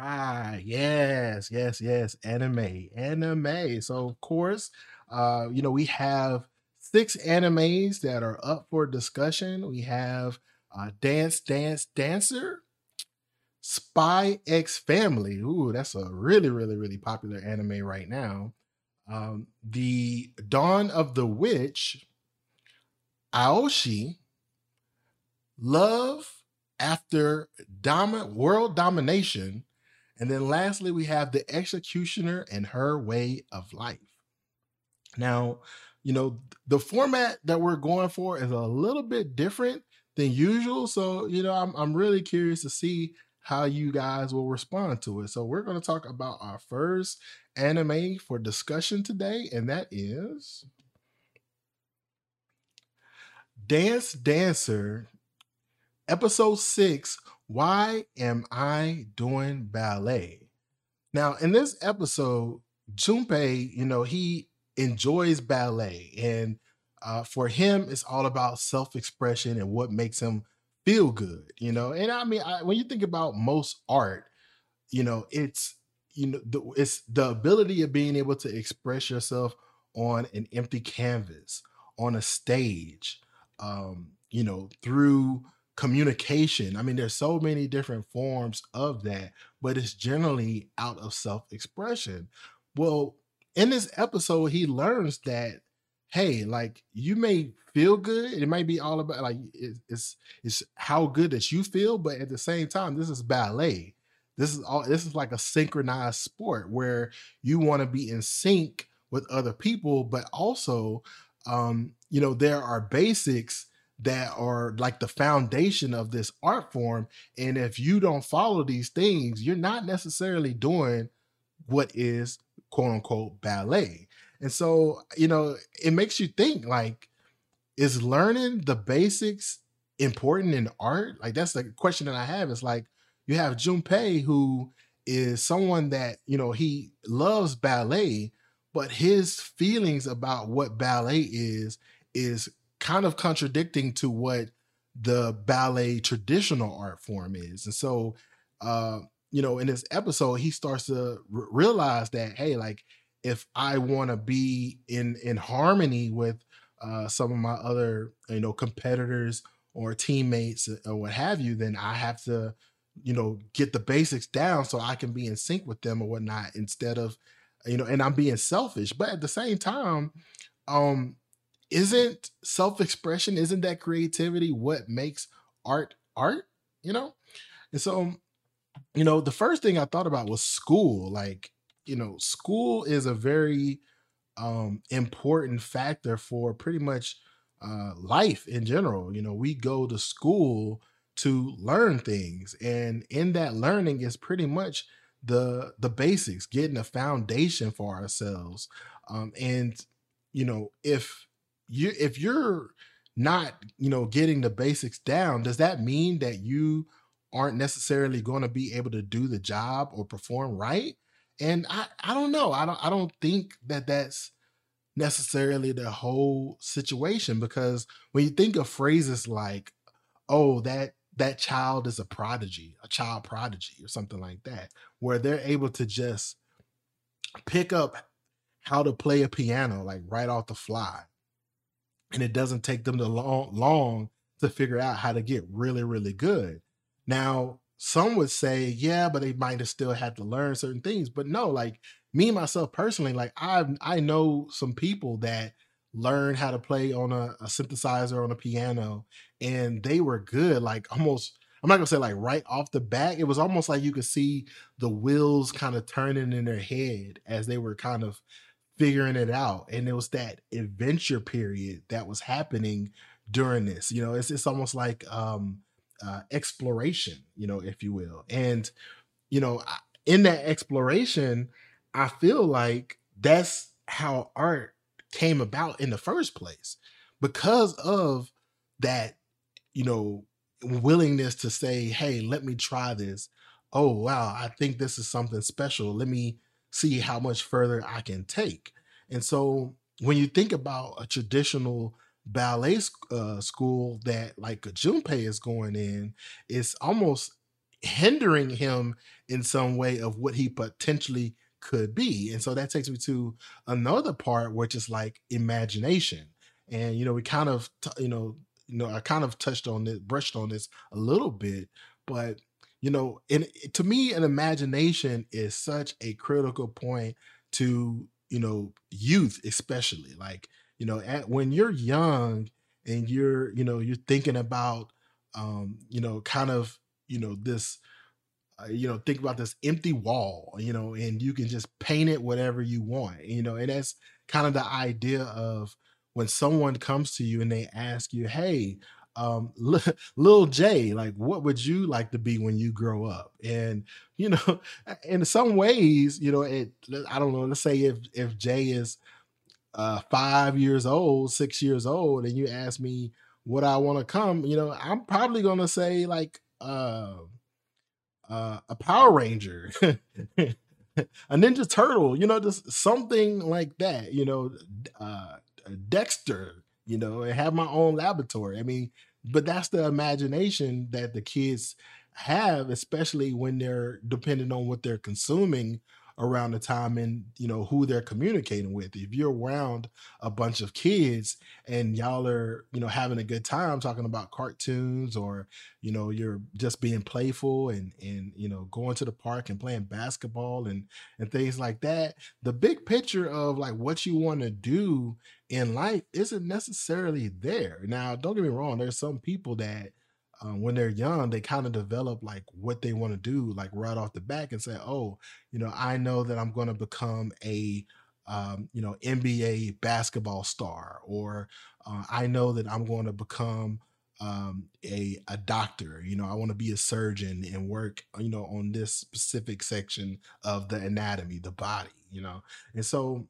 Right. Yes, yes, yes. Anime. Anime. So of course, uh, you know, we have six animes that are up for discussion. We have uh Dance Dance Danseur, Spy X Family. Ooh, that's a really, really, really popular anime right now. Um, the Dawn of the Witch, Aoashi, Love After Dom- World Domination, and then lastly, we have The Executioner and Her Way of Life. Now, you know, the format that we're going for is a little bit different than usual. So, you know, I'm, I'm really curious to see how you guys will respond to it. So, we're going to talk about our first anime for discussion today, and that is Dance Danseur, episode six Why Am I Doing Ballet? Now, in this episode, Junpei, you know, he enjoys ballet, and uh, for him, it's all about self expression and what makes him feel good, you know. And I mean, I, when you think about most art, you know, it's you know, the, it's the ability of being able to express yourself on an empty canvas, on a stage, um, you know, through communication. I mean, there's so many different forms of that, but it's generally out of self-expression. Well, in this episode, he learns that hey, like you may feel good. It might be all about like it- it's it's how good that you feel, but at the same time, this is ballet. This is all this is like a synchronized sport where you want to be in sync with other people, but also um, you know, there are basics that are like the foundation of this art form. And if you don't follow these things, you're not necessarily doing what is quote unquote ballet. And so, you know, it makes you think like, is learning the basics important in art? Like that's the question that I have. It's like you have Junpei who is someone that, you know, he loves ballet, but his feelings about what ballet is is kind of contradicting to what the ballet traditional art form is. And so uh you know, in this episode, he starts to r- realize that, hey, like if I want to be in in harmony with uh, some of my other, you know, competitors or teammates or what have you, then I have to, you know, get the basics down so I can be in sync with them or whatnot instead of, you know, and I'm being selfish. But at the same time, um, isn't self-expression, isn't that creativity what makes art art? You know? And so you know, the first thing I thought about was school. Like, you know, school is a very um important factor for pretty much uh life in general. You know, we go to school to learn things and in that learning is pretty much the the basics, getting a foundation for ourselves. Um and you know, if you if you're not, you know, getting the basics down, does that mean that you aren't necessarily going to be able to do the job or perform right? And I I don't know. I don't I don't think that that's necessarily the whole situation because when you think of phrases like oh that that child is a prodigy a child prodigy or something like that where they're able to just pick up how to play a piano like right off the fly and it doesn't take them the long long to figure out how to get really really good. Now some would say yeah but they might have still had to learn certain things but no like me myself personally like i i know some people that learn how to play on a, a synthesizer on a piano and they were good like almost i'm not gonna say like right off the bat it was almost like you could see the wheels kind of turning in their head as they were kind of figuring it out. And it was that adventure period that was happening during this. You know, it's it's almost like um uh exploration, you know, if you will. And you know, in that exploration, I feel like that's how art came about in the first place because of that, you know, willingness to say, "Hey, let me try this. Oh, wow, I think this is something special. Let me see how much further I can take." And so, when you think about a traditional ballet uh, school that like a Junpei is going in, it's almost hindering him in some way of what he potentially could be. And so that takes me to another part, which is like imagination. And you know, we kind of you know, you know, I kind of touched on this, brushed on this a little bit, but you know, and to me, an imagination is such a critical point to you know youth, especially like you know, at, when you're young and you're you know you're thinking about um, you know, kind of you know this uh, you know think about this empty wall you know and you can just paint it whatever you want you know and that's kind of the idea of when someone comes to you and they ask you hey um lil j like what would you like to be when you grow up and you know in some ways you know it i don't know let's say if if jay is uh five years old six years old and you ask me what i want to come you know i'm probably gonna say like uh uh, a Power Ranger, a Ninja Turtle, you know, just something like that, you know, uh, Dexter, you know, and have my own laboratory. I mean, but that's the imagination that the kids have, especially when they're depending on what they're consuming around the time and you know who they're communicating with. If you're around a bunch of kids and y'all are you know having a good time talking about cartoons or you know you're just being playful and and you know going to the park and playing basketball and and things like that the big picture of like what you want to do in life isn't necessarily there. Now don't get me wrong there's some people that um, when they're young, they kind of develop like what they want to do, like right off the back, and say, "Oh, you know, I know that I'm going to become a, um, you know, NBA basketball star, or uh, I know that I'm going to become um, a a doctor. You know, I want to be a surgeon and work, you know, on this specific section of the anatomy, the body. You know, and so,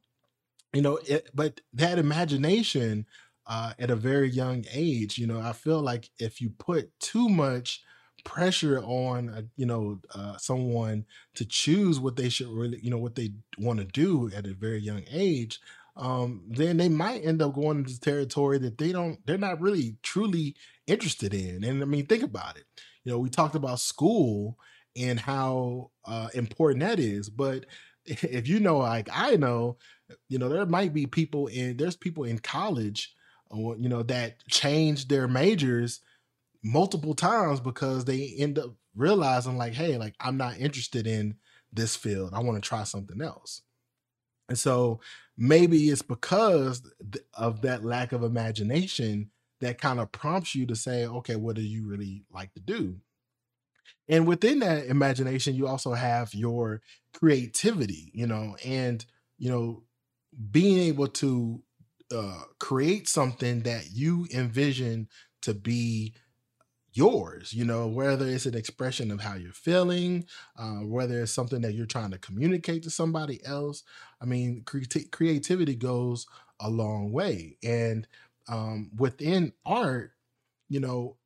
you know, it, but that imagination uh, at a very young age. You know, I feel like if you put too much pressure on, uh, you know, uh, someone to choose what they should really, you know, what they want to do at a very young age, um, then they might end up going into territory that they don't, they're not really truly interested in. And I mean, think about it. You know, we talked about school and how uh, important that is, but if you know, like I know, you know, there might be people in, there's people in college you know that changed their majors multiple times because they end up realizing like hey like i'm not interested in this field. I want to try something else. And so maybe it's because of that lack of imagination that kind of prompts you to say okay what do you really like to do? And within that imagination you also have your creativity you know and you know being able to uh, create something that you envision to be yours you know whether it's an expression of how you're feeling uh, whether it's something that you're trying to communicate to somebody else. I mean cre- creativity goes a long way. And um, within art you know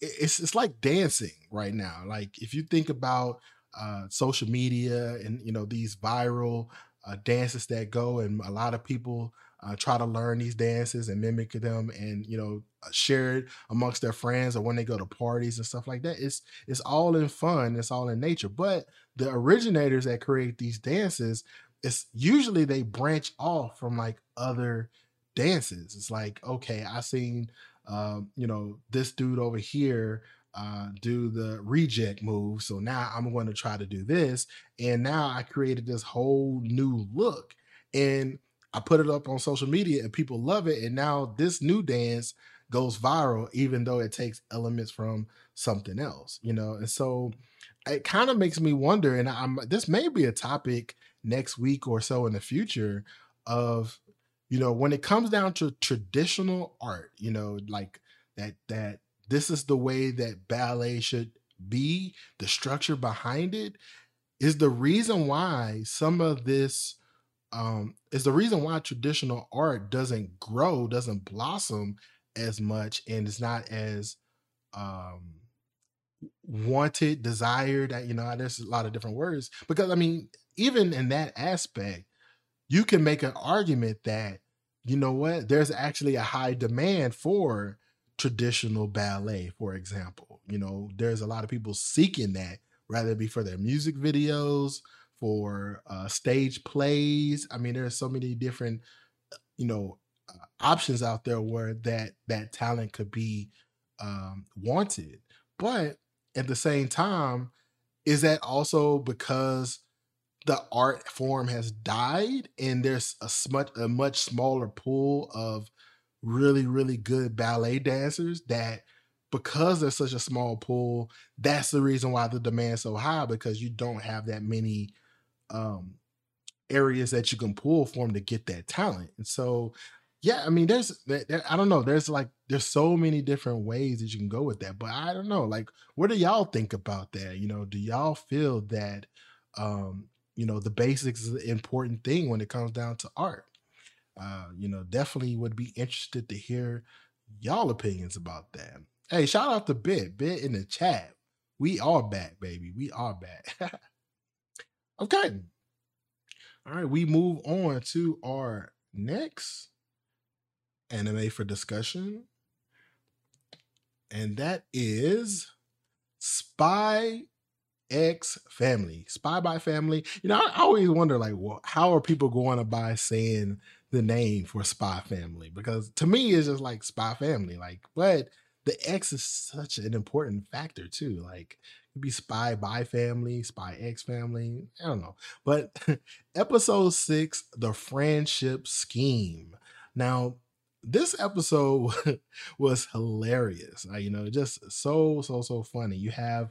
it's it's like dancing right now. Like if you think about uh, social media and you know these viral uh, dances that go and a lot of people uh, try to learn these dances and mimic them and you know share it amongst their friends or when they go to parties and stuff like that. It's it's all in fun it's all in nature but the originators that create these dances it's usually they branch off from like other dances. It's like okay i seen um, you know this dude over here uh, do the reject move so now i'm going to try to do this. And now i created this whole new look. And I put it up on social media and people love it. And now this new dance goes viral, even though it takes elements from something else, you know? And so it kind of makes me wonder, and I'm this may be a topic next week or so in the future of, you know, when it comes down to traditional art, you know, like that that this is the way that ballet should be, the structure behind it is the reason why some of this um, is the reason why traditional art doesn't grow, doesn't blossom as much, and it's not as um, wanted, desired. You know, there's a lot of different words because I mean, even in that aspect, you can make an argument that you know what, there's actually a high demand for traditional ballet, for example. You know, there's a lot of people seeking that rather be for their music videos, for uh, stage plays. I mean, there's so many different, uh, you know, uh, options out there where that that talent could be um, wanted. But at the same time, is that also because the art form has died and there's a much a much smaller pool of really really good ballet dancers that because there's such a small pool that's the reason why the demand's so high because you don't have that many um areas that you can pull from to get that talent. And so yeah i mean there's there, i don't know there's like there's so many different ways that you can go with that but i don't know like what do y'all think about that? You know do y'all feel that um you know the basics is an important thing when it comes down to art? Uh you know definitely would be interested to hear y'all opinions about that. Hey shout out to bit. Bit in the chat. We are back baby. We are back okay mm. all right we move on to our next anime for discussion and that is spy X Family, Spy by Family. You know, I, always wonder, like, well, how are people going to by saying the name for Spy Family? Because to me, it's just like Spy Family. Like, but the X is such an important factor too. Like, it be Spy by Family, Spy X Family. I don't know. But episode six, the friendship scheme. Now, this episode was hilarious. You know, just so so so funny. You have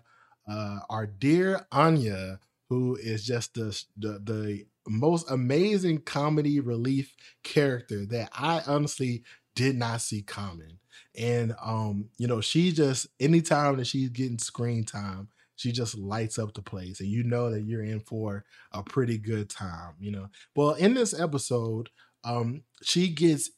uh, our dear Anya, who is just the, the the most amazing comedy relief character that I honestly did not see coming. And um, you know, she just anytime that she's getting screen time, she just lights up the place, and you know that you're in for a pretty good time. You know, well, in this episode, um, she gets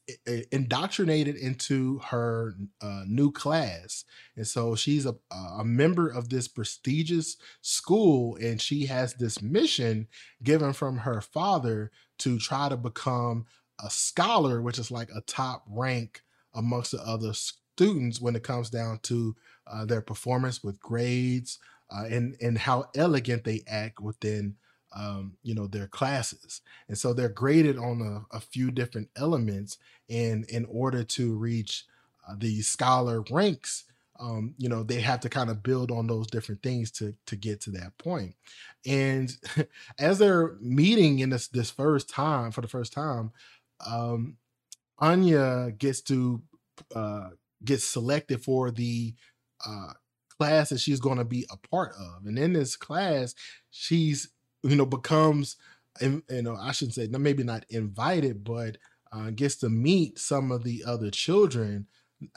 indoctrinated into her uh, new class. And so she's a, a member of this prestigious school, and she has this mission given from her father to try to become a scholar, which is like a top rank amongst the other students when it comes down to uh, their performance with grades uh, and, and how elegant they act within um, you know their classes. And so they're graded on a, a few different elements and in order to reach uh, the scholar ranks um, you know they have to kind of build on those different things to to get to that point. And as they're meeting in this this first time for the first time um, anya gets to uh, selected for the uh, class that she's going to be a part of and in this class she's you know, becomes, you know, I shouldn't say maybe not invited, but uh, gets to meet some of the other children.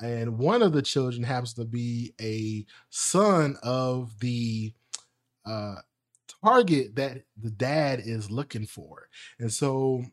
And one of the children happens to be a son of the uh, target that the dad is looking for. And so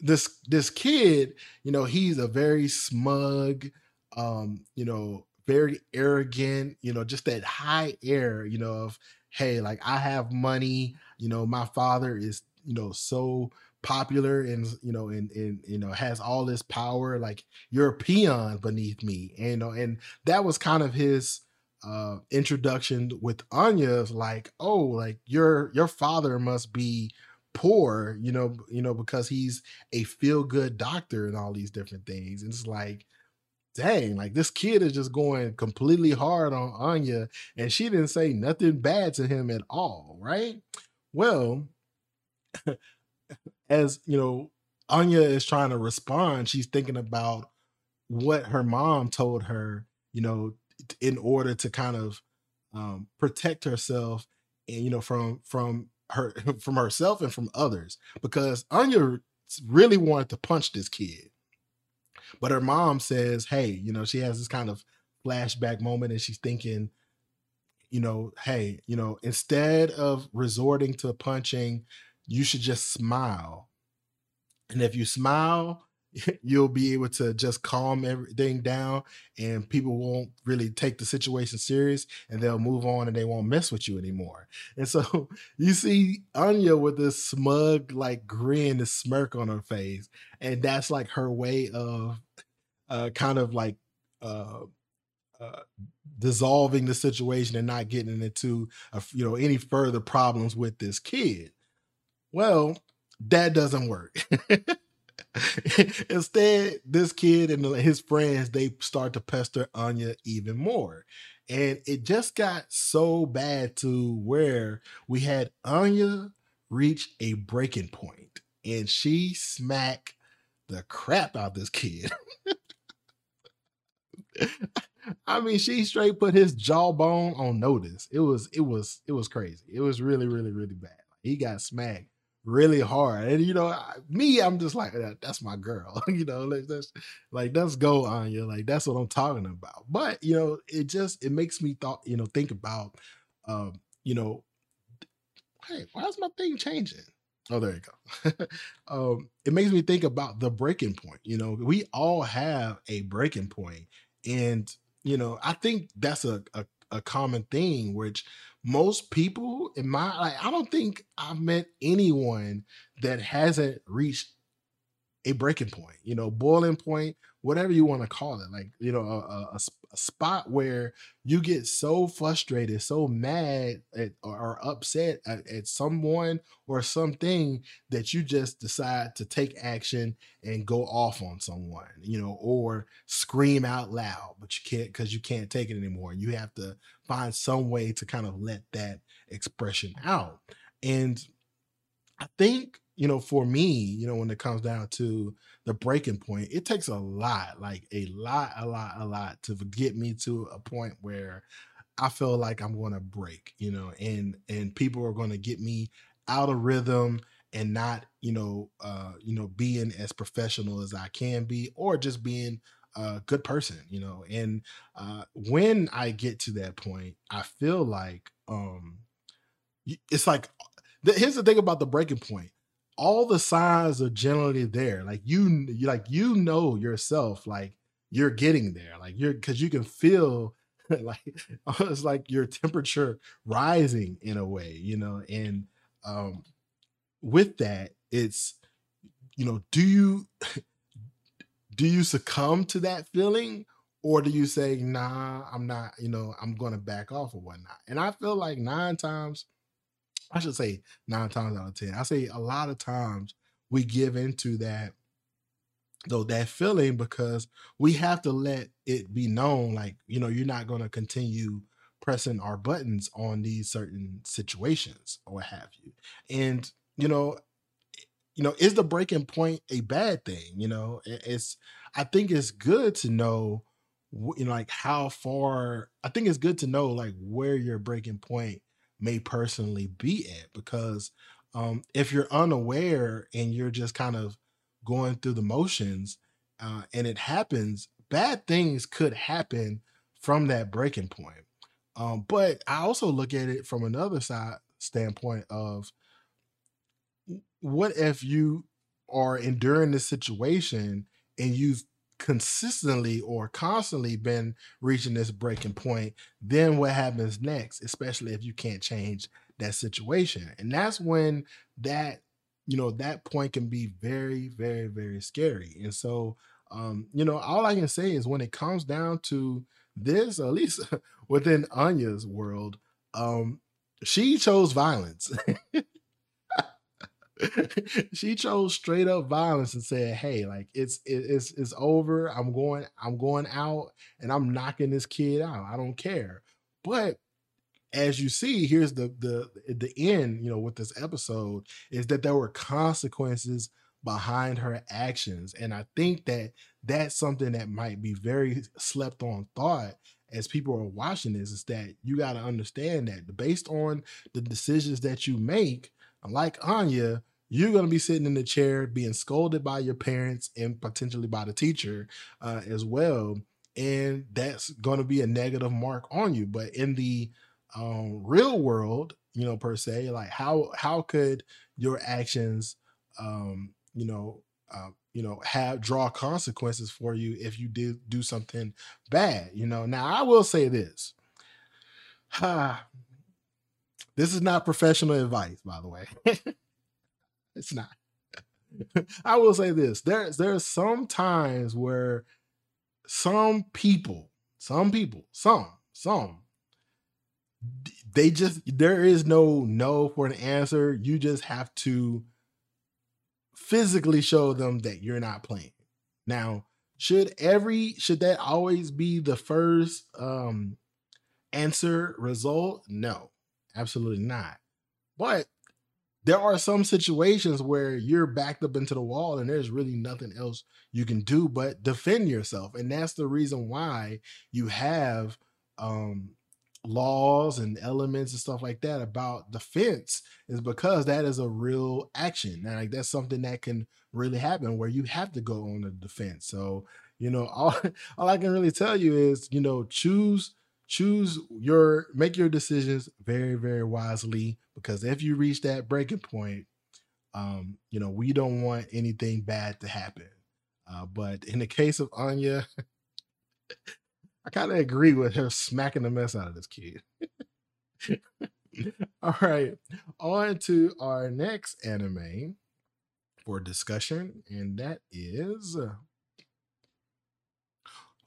this this kid, you know, he's a very smug, um, you know, very arrogant, you know, just that high air, you know, of hey, like I have money, you know, my father is, you know, so popular and you know and and you know has all this power like you're a peon beneath me and you know and that was kind of his uh introduction with Anya like oh like your your father must be poor you know you know because he's a feel good doctor and all these different things and it's like dang, like this kid is just going completely hard on Anya, and she didn't say nothing bad to him at all, right? Well, as you know, Anya is trying to respond, she's thinking about what her mom told her, you know, in order to kind of um, protect herself and you know from from her from herself and from others because Anya really wanted to punch this kid but her mom says, hey, you know, she has this kind of flashback moment and she's thinking, you know, hey, you know, instead of resorting to punching, you should just smile. And if you smile, you'll be able to just calm everything down and people won't really take the situation serious and they'll move on and they won't mess with you anymore. And so you see Anya with this smug like grin, this smirk on her face. And that's like her way of uh kind of like uh uh, dissolving the situation and not getting into a, you know any further problems with this kid. Well, that doesn't work. Instead, this kid and his friends they start to pester Anya even more. And it just got so bad to where we had Anya reach a breaking point and she smacked the crap out this kid. I mean, she straight put his jawbone on notice. It was, it was, it was crazy. It was really, really, really bad. He got smacked really hard, and you know, me, I'm just like, that's my girl. you know, like that's like let's go Anya. Like that's what I'm talking about. But you know, it just it makes me thought, you know, think about, um, you know, hey, why is my thing changing? Oh, there you go. um, it makes me think about the breaking point. You know, we all have a breaking point, and you know, I think that's a, a, a common thing, which most people in my like, I don't think I've met anyone that hasn't reached a breaking point, you know, boiling point, whatever you want to call it. Like, you know, a, a, a spot where you get so frustrated, so mad at, or upset at, at, someone or something that you just decide to take action and go off on someone, you know, or scream out loud, but you can't because you can't take it anymore. You have to find some way to kind of let that expression out. And I think you know, for me, you know, when it comes down to the breaking point, it takes a lot, like a lot, a lot, a lot to get me to a point where I feel like I'm going to break, you know, and and people are going to get me out of rhythm and not, you know, uh, you know, being as professional as I can be or just being a good person, you know. And uh when I get to that point, I feel like um it's like here's the thing about the breaking point all the signs are generally there. Like you, like you know yourself, like you're getting there. Like you're because you can feel like it's like your temperature rising in a way, you know. And um with that, it's you know, do you do you succumb to that feeling? Or do you say, nah, I'm not, you know, I'm gonna back off or whatnot? And I feel like nine times I should say nine times out of 10. I say a lot of times we give into that though that feeling because we have to let it be known like you know you're not going to continue pressing our buttons on these certain situations or what have you and you know you know is the breaking point a bad thing you know it's i think it's good to know you know like how far i think it's good to know like where your breaking point may personally be at because um, if you're unaware and you're just kind of going through the motions uh, and it happens bad things could happen from that breaking point. Um, but i also look at it from another side standpoint of what if you are enduring this situation and you've consistently or constantly been reaching this breaking point, then what happens next, especially if you can't change that situation? And that's when that, you know, that point can be very, very, very scary. And so, um, you know, all I can say is when it comes down to this, at least within Anya's world, um, she chose violence. she chose straight up violence and said, "Hey, like it's it's it's over. I'm going I'm going out and I'm knocking this kid out. I don't care." But as you see, here's the the the end. You know, with this episode is that there were consequences behind her actions, and I think that that's something that might be very slept on thought as people are watching this is that you got to understand that based on the decisions that you make like Anya, you're going to be sitting in the chair being scolded by your parents and potentially by the teacher uh, as well. And that's going to be a negative mark on you. But in the um, real world, you know, per se, like how how could your actions, um, you know, uh, you know, have draw consequences for you if you did do something bad? You know, now I will say this. This is not professional advice, by the way. it's not. I will say this: there's there's some times where some people, some people, some, some, they just there is no no for an answer. You just have to physically show them that you're not playing. Now, should every should that always be the first um answer result? No, absolutely not. But there are some situations where you're backed up into the wall and there's really nothing else you can do but defend yourself. And that's the reason why you have um laws and elements and stuff like that about defense is because that is a real action. And like that's something that can really happen where you have to go on the defense. So, you know, all, all I can really tell you is, you know, choose choose your make your decisions very, very wisely because if you reach that breaking point, um, you know, we don't want anything bad to happen. Uh, but in the case of Anya, I kind of agree with her smacking the mess out of this kid. All right, on to our next anime for discussion, and that is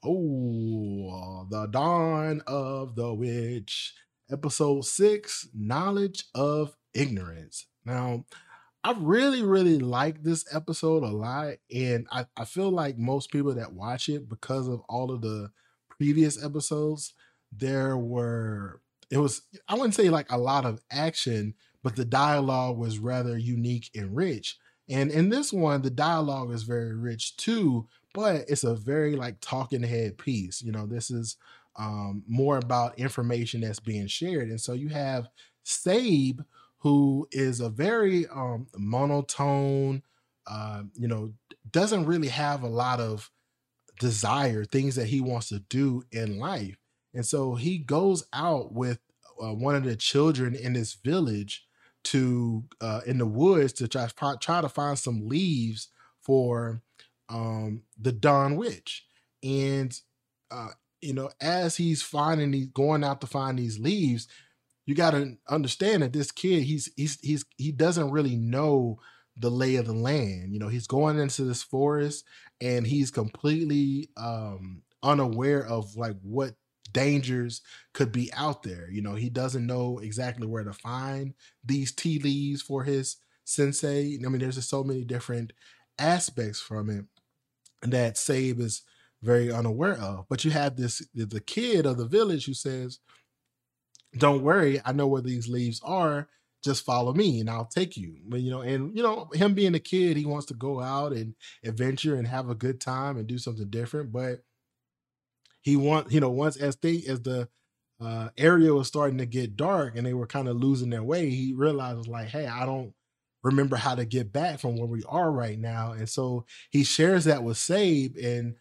oh, the Dawn of the Witch, episode six, knowledge of ignorance. Now, I really, really like this episode a lot, and I, I feel like most people that watch it because of all of the previous episodes, there were it was I wouldn't say like a lot of action, but the dialogue was rather unique and rich. And in this one, the dialogue is very rich too, but it's a very like talking head piece. You know, this is um, more about information that's being shared. And so you have Sabe, who is a very um, monotone, uh, you know, doesn't really have a lot of desire, things that he wants to do in life. And so he goes out with uh, one of the children in this village to uh, in the woods to try try to find some leaves for um, the Dawn Witch. And uh, you know, as he's finding these going out to find these leaves, you got to understand that this kid he's he's he's he doesn't really know the lay of the land. You know, he's going into this forest and he's completely um unaware of like what dangers could be out there. You know, he doesn't know exactly where to find these tea leaves for his sensei. I mean, there's just so many different aspects from it that Sabe is very unaware of. But you have this the kid of the village who says, Don't worry, I know where these leaves are just follow me and I'll take you. But you know, and you know, him being a kid, he wants to go out and adventure and have a good time and do something different. But he want, you know, once as they as the uh, area was starting to get dark and they were kind of losing their way, he realized like, hey, I don't remember how to get back from where we are right now. And so he shares that with Sabe and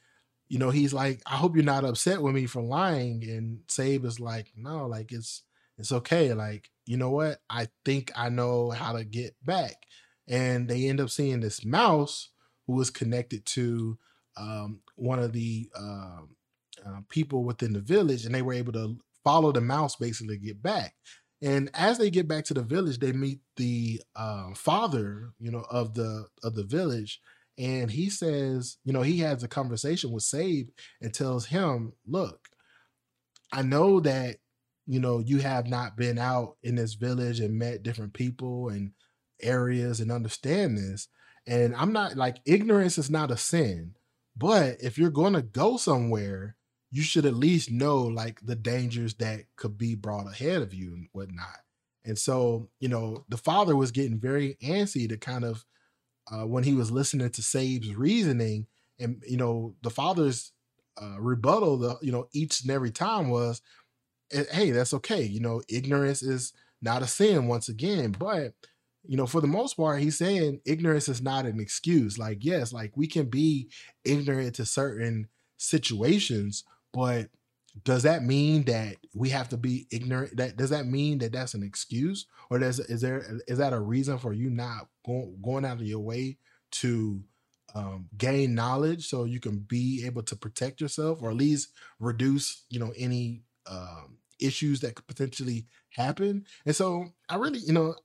you know, he's like, I hope you're not upset with me for lying. And Sabe is like, no, like it's it's okay. Like, you know what? I think I know how to get back. And they end up seeing this mouse who was connected to um, one of the uh, uh, people within the village, and they were able to follow the mouse basically get back. And as they get back to the village, they meet the uh, father, you know, of the of the village, and he says, you know, he has a conversation with Sabe and tells him, "Look, I know that you know you have not been out in this village and met different people and areas and understand this. And i'm not like ignorance is not a sin. But if you're going to go somewhere you should at least know like the dangers that could be brought ahead of you and whatnot and so you know the father was getting very antsy to kind of uh, when he was listening to Sabe's reasoning and you know the father's uh, rebuttal the you know each and every time was hey, that's okay. You know, ignorance is not a sin once again, but you know, for the most part, he's saying ignorance is not an excuse. Like, yes, like we can be ignorant to certain situations, but does that mean that we have to be ignorant? That does that mean that that's an excuse, or does is there is that a reason for you not going going out of your way to um, gain knowledge so you can be able to protect yourself, or at least reduce you know any um, issues that could potentially happen. And so I really, you know,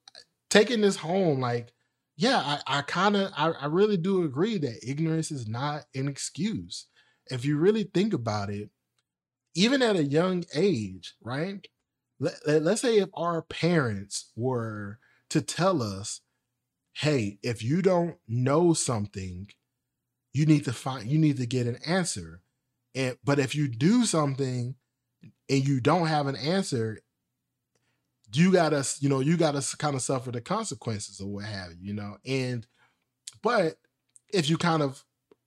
taking this home, like, yeah, I, I kind of, I, I really do agree that ignorance is not an excuse. If you really think about it, even at a young age, right? Let, let's say if our parents were to tell us, hey, if you don't know something, you need to find you need to get an answer. And but if you do something and you don't have an answer, you gotta, you know, you gotta kind of suffer the consequences or what have you, you know. And but if you kind of,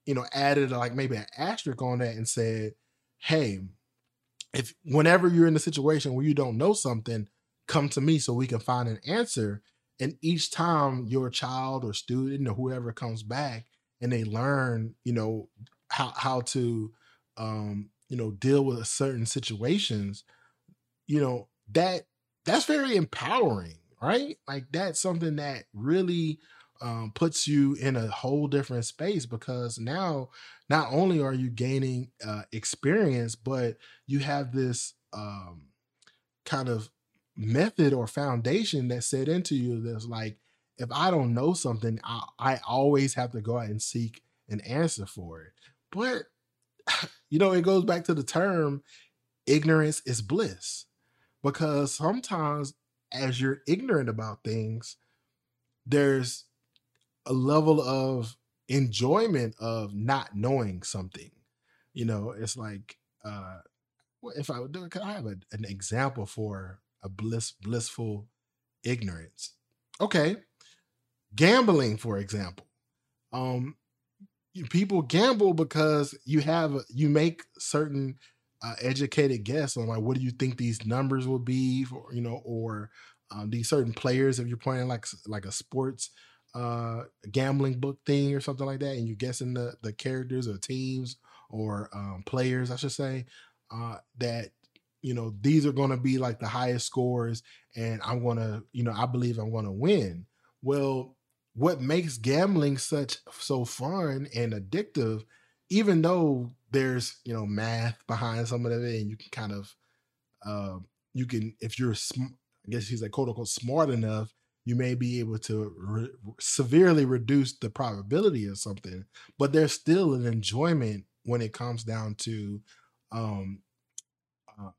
you know, added like maybe an asterisk on that and said, hey, if whenever you're in a situation where you don't know something, come to me so we can find an answer. And each time your child or student or whoever comes back and they learn, you know, how how to um, you know, deal with certain situations, you know, that that's very empowering, right? Like that's something that really um, puts you in a whole different space because now not only are you gaining uh, experience, but you have this um, kind of method or foundation that's set into you that's like, if I don't know something, I, I always have to go out and seek an answer for it. But, you know, it goes back to the term ignorance is bliss because sometimes as you're ignorant about things, there's a level of enjoyment of not knowing something. You know, it's like uh if I would do it, could I have a, an example for a bliss blissful ignorance? Okay. Gambling, for example. Um people gamble because you have you make certain uh, educated guess on like what do you think these numbers will be for you know or um, these certain players if you're playing like like a sports uh gambling book thing or something like that and you're guessing the the characters or teams or um, players i should say uh that you know these are going to be like the highest scores and i'm going to you know i believe i'm going to win. Well what makes gambling such so fun and addictive even though there's you know math behind some of it and you can kind of uh, you can if you're sm- i guess he's like quote unquote smart enough you may be able to re- severely reduce the probability of something, but there's still an enjoyment when it comes down to, um, uh,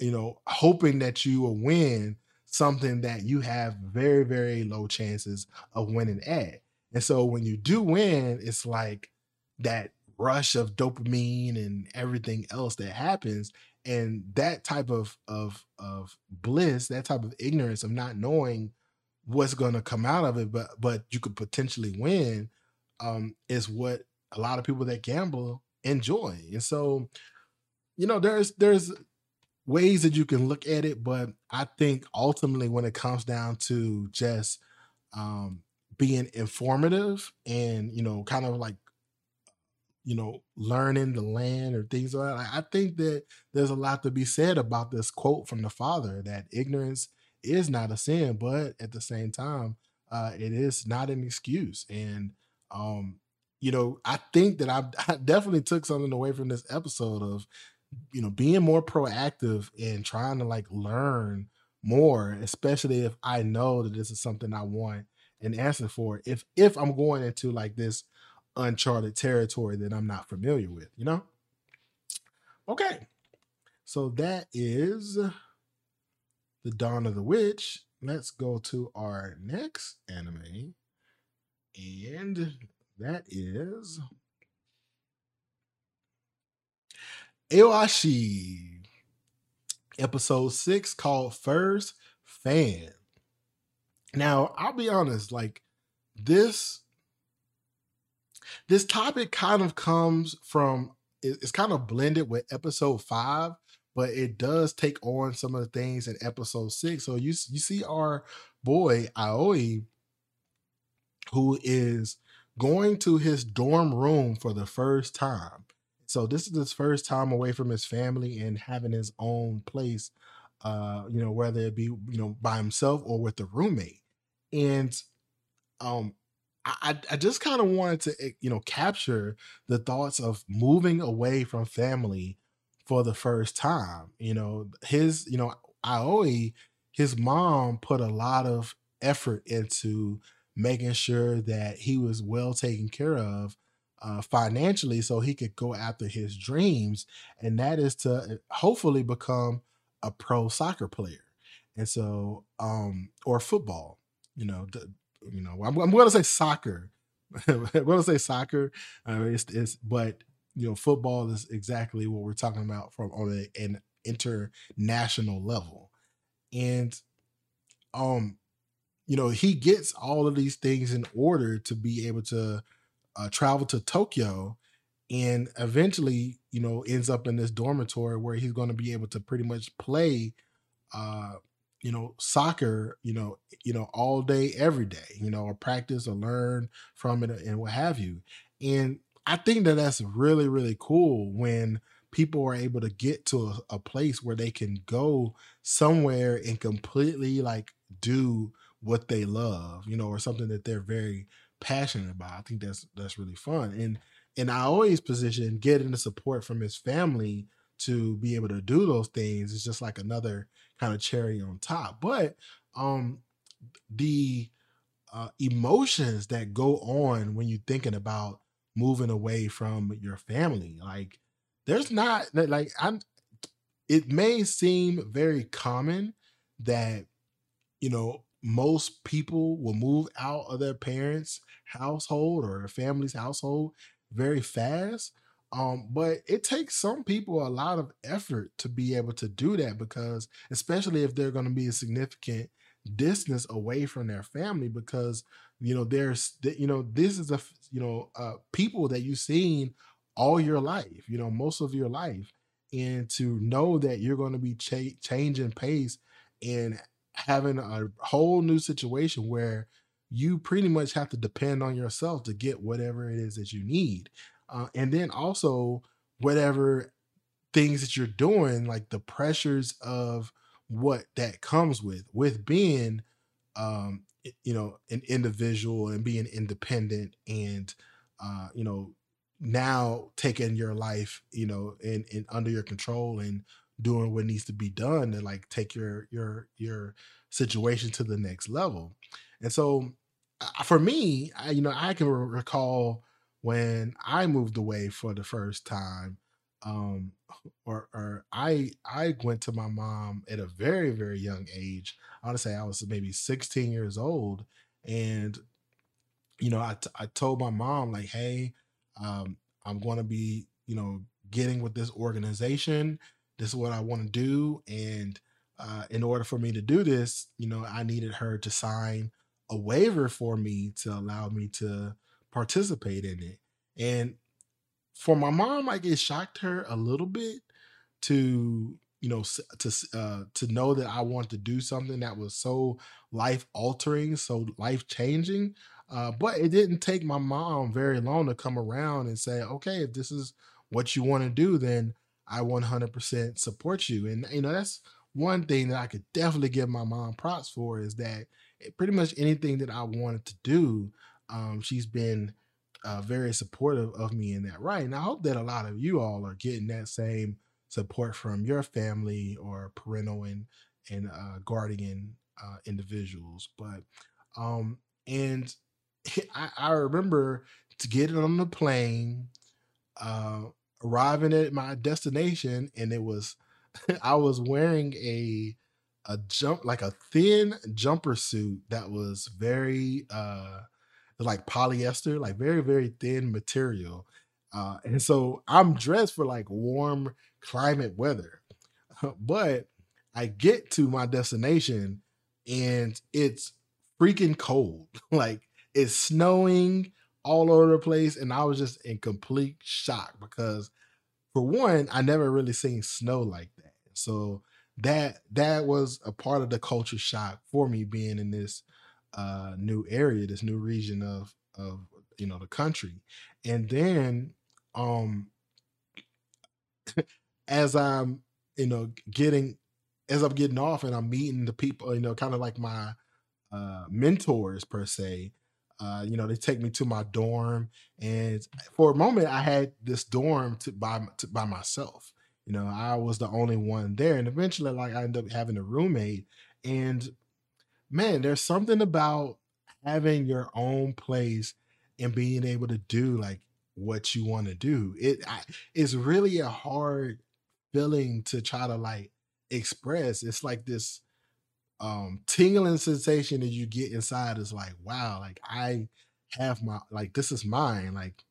you know, hoping that you will win something that you have very, very low chances of winning at. And so when you do win, it's like that rush of dopamine and everything else that happens and that type of of of bliss that type of ignorance of not knowing what's going to come out of it, but but you could potentially win, um, is what a lot of people that gamble enjoy. And so, you know, there's there's ways that you can look at it, but I think ultimately when it comes down to just um being informative and you know, kind of like you know, learning the land or things like that. I think that there's a lot to be said about this quote from the father that ignorance is not a sin, but at the same time, uh, it is not an excuse. And um, you know, I think that I, I definitely took something away from this episode of, you know, being more proactive and trying to like learn more, especially if I know that this is something I want an answer for. If if I'm going into like this uncharted territory that I'm not familiar with, you know? Okay. So that is the Dawn of the Witch, let's go to our next anime. And that is Aoashi, episode six called First Fan. Now, I'll be honest, like this this topic kind of comes from it's kind of blended with episode five but it does take on some of the things in episode six. So you you see our boy Aoi, who is going to his dorm room for the first time. So this is his first time away from his family and having his own place. Uh, you know, whether it be you know by himself or with a roommate, and um, I, I just kind of wanted to eh, you know capture the thoughts of moving away from family for the first time. You know, his, you know, Aoi, his mom put a lot of effort into making sure that he was well taken care of uh, financially so he could go after his dreams, and that is to uh, hopefully become a pro soccer player. And so, um, or football, you know, you know, I'm, I'm going to say soccer. I'm going to say soccer. Uh, it's, it's, but you know, football is exactly what we're talking about from on a, an international level. And, um, you know, he gets all of these things in order to be able to uh, travel to Tokyo and eventually, you know, ends up in this dormitory where he's going to be able to pretty much play, uh, you know, soccer, you know, you know, all day, every day, you know, or practice or learn from it and what have you. And I think that that's really, really cool when people are able to get to a, a place where they can go somewhere and completely like do what they love, you know, or something that they're very passionate about. I think that's that's really fun. And and I always position getting the support from his family to be able to do those things is just like another kind of cherry on top. But um the uh, emotions that go on when you're thinking about moving away from your family, like there's not like I'm. It may seem very common that you know most people will move out of their parents' household or their family's household very fast. Um, but it takes some people a lot of effort to be able to do that because, especially if they're going to be a significant distance away from their family, because you know there's you know this is a you know uh, people that you've seen all your life, you know most of your life, and to know that you're going to be cha- changing pace and having a whole new situation where you pretty much have to depend on yourself to get whatever it is that you need. Uh, and then also, whatever things that you're doing, like the pressures of what that comes with, with being, um, you know, an individual and being independent and, uh, you know, now taking your life, you know, and in under your control and doing what needs to be done to like take your your your situation to the next level. And so for me, I, you know, I can recall when I moved away for the first time um or or I I went to my mom at a very very young age. I want to say I was maybe 16 years old and you know, I, t- I told my mom like, "Hey, um I'm going to be, you know, getting with this organization this is what I want to do. And uh, in order for me to do this, you know, I needed her to sign a waiver for me to allow me to participate in it. And for my mom, like it shocked her a little bit to you know to uh, to know that I wanted to do something that was so life altering, so life changing. Uh, but it didn't take my mom very long to come around and say, okay, if this is what you want to do, then I 100% support you. And, you know, that's one thing that I could definitely give my mom props for is that pretty much anything that I wanted to do, um, she's been uh, very supportive of me in that right. And I hope that a lot of you all are getting that same support from your family or parental and and uh, guardian uh, individuals. But um, and I, I remember to get on the plane, uh, arriving at my destination and it was I was wearing a a jump like a thin jumper suit that was very uh like polyester, like very very thin material. Uh and so I'm dressed for like warm climate weather. but I get to my destination and it's freaking cold. like it's snowing all over the place. And I was just in complete shock because for one, I never really seen snow like that. So that that was a part of the culture shock for me being in this uh new area, this new region of of you know the country. And then um as I'm, you know, getting as I'm getting off and I'm meeting the people, you know, kind of like my uh mentors per se, uh, you know, they take me to my dorm, and for a moment, I had this dorm to by to, by myself. You know, I was the only one there, and eventually, like, I ended up having a roommate. And man, there's something about having your own place and being able to do like what you want to do. It I, it's really a hard feeling to try to like express. It's like this um tingling sensation that you get inside is like, wow, like I have my like this is mine. Like,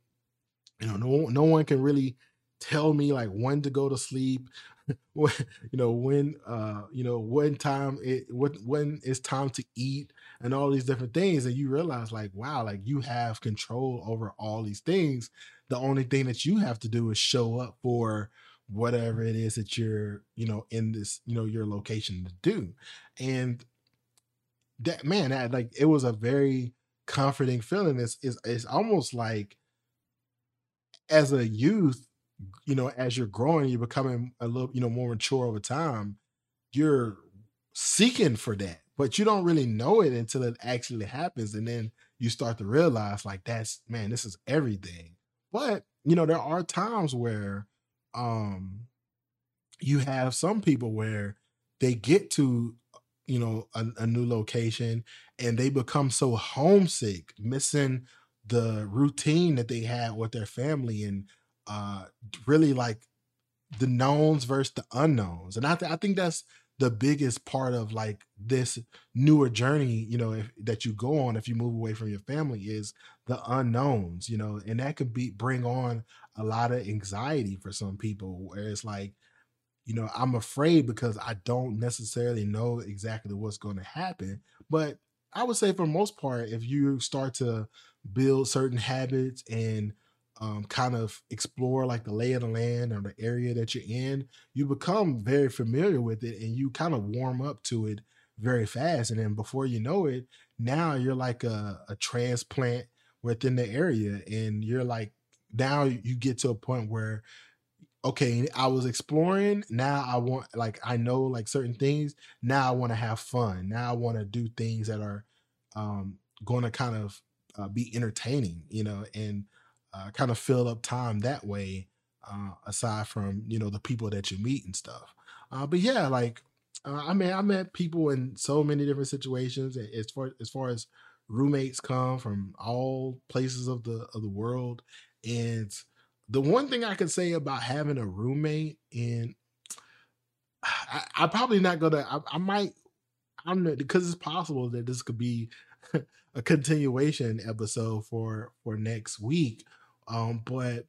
you know, no no one can really tell me like when to go to sleep when you know when uh you know when time it what when it's time to eat and all these different things and you realize like wow like you have control over all these things. The only thing that you have to do is show up for whatever it is that you're you know in this you know your location to do. And that man that like it was a very comforting feeling. It's it's, it's almost like as a youth you know, as you're growing, you're becoming a little, you know, more mature over time, you're seeking for that, but you don't really know it until it actually happens. And then you start to realize, like, that's man, this is everything. But you know, there are times where um you have some people where they get to you know a, a new location and they become so homesick missing the routine that they had with their family and uh really like the knowns versus the unknowns. And i, th- I think that's the biggest part of like this newer journey you know if, that you go on if you move away from your family is the unknowns you know and that could be bring on a lot of anxiety for some people where it's like you know i'm afraid because i don't necessarily know exactly what's going to happen. But i would say for most part if you start to build certain habits and um, kind of explore like the lay of the land or the area that you're in, you become very familiar with it and you kind of warm up to it very fast. And then before you know it, now you're like a, a transplant within the area. And you're like, now you get to a point where, okay, I was exploring. Now I want, like, I know like certain things. Now I want to have fun. Now I want to do things that are um, going to kind of uh, be entertaining, you know, and uh, kind of fill up time that way. Uh, aside from you know the people that you meet and stuff, uh, but yeah, like uh, I mean, I met people in so many different situations. As far as far as roommates come from all places of the of the world, and the one thing I can say about having a roommate, and I, I'm probably not gonna, I, I might, I'm not, because it's possible that this could be a continuation episode for for next week. Um, but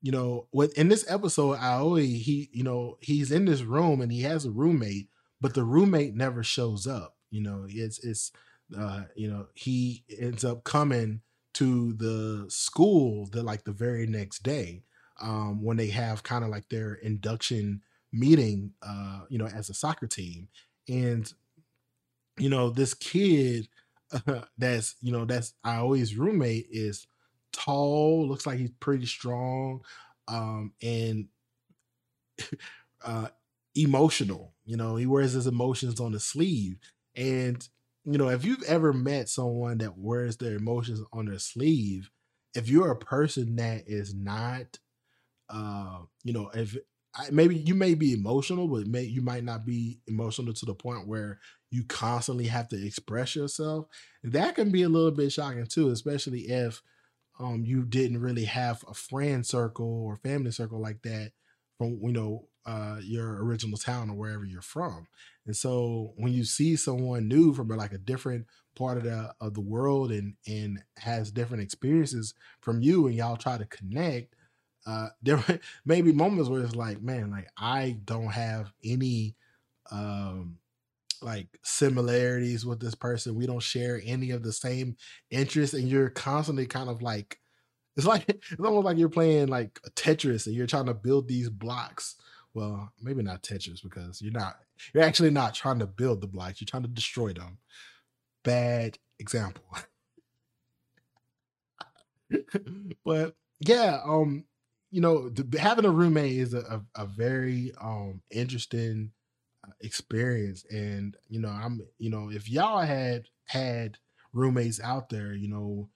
you know, with in this episode, Aoi, he, you know, he's in this room and he has a roommate, but the roommate never shows up. You know, it's it's uh, you know, he ends up coming to the school the like the very next day um when they have kind of like their induction meeting uh you know as a soccer team and you know this kid uh, that's you know that's I always roommate is tall, looks like he's pretty strong, um, and uh, emotional. You know, he wears his emotions on the sleeve. And, you know, if you've ever met someone that wears their emotions on their sleeve, if you're a person that is not, uh, you know, if maybe you may be emotional, but may you might not be emotional to the point where you constantly have to express yourself. That can be a little bit shocking too, especially if um, you didn't really have a friend circle or family circle like that from you know uh, your original town or wherever you're from. And so when you see someone new from like a different part of the of the world and and has different experiences from you and y'all try to connect, uh, there may be moments where it's like, man, like I don't have any um like similarities with this person. We don't share any of the same interests, and you're constantly kind of like it's like it's almost like you're playing like Tetris and you're trying to build these blocks. Well, maybe not Tetris because you're not you're actually not trying to build the blocks, you're trying to destroy them. Bad example. but yeah, um, you know, having a roommate is a, a, a very um interesting experience and you know i'm you know if y'all had had roommates out there you know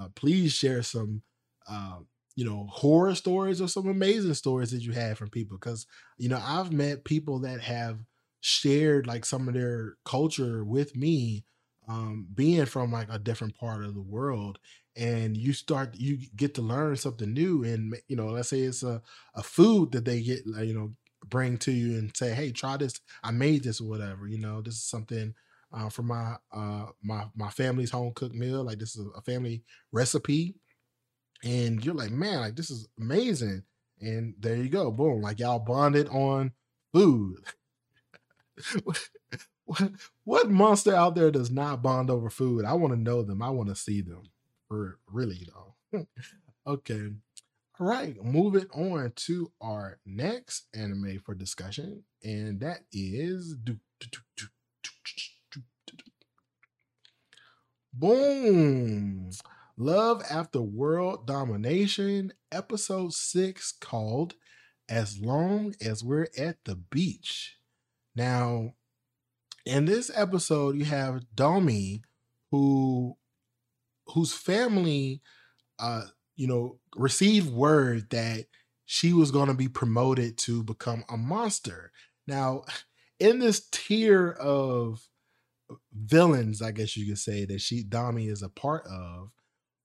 uh, please share some uh, you know horror stories or some amazing stories that you had from people because you know i've met people that have shared like some of their culture with me um, being from like a different part of the world and you start you get to learn something new and you know let's say it's a, a food that they get you know bring to you and say hey try this. I made this or whatever you know? This is something uh, from my uh my my family's home cooked meal like this is a family recipe. And you're like man like this is amazing. And there you go boom like y'all bonded on food. What, what monster out there does not bond over food? I want to know them. I want to see them. For really though. okay. All right, moving on to our next anime for discussion, and that is Boom! Love After World Domination, episode six, called As Long as We're at the Beach. Now, in this episode, you have Domi, who whose family, uh, you know, received word that she was going to be promoted to become a monster. Now, in this tier of villains, I guess you could say that she Dami is a part of,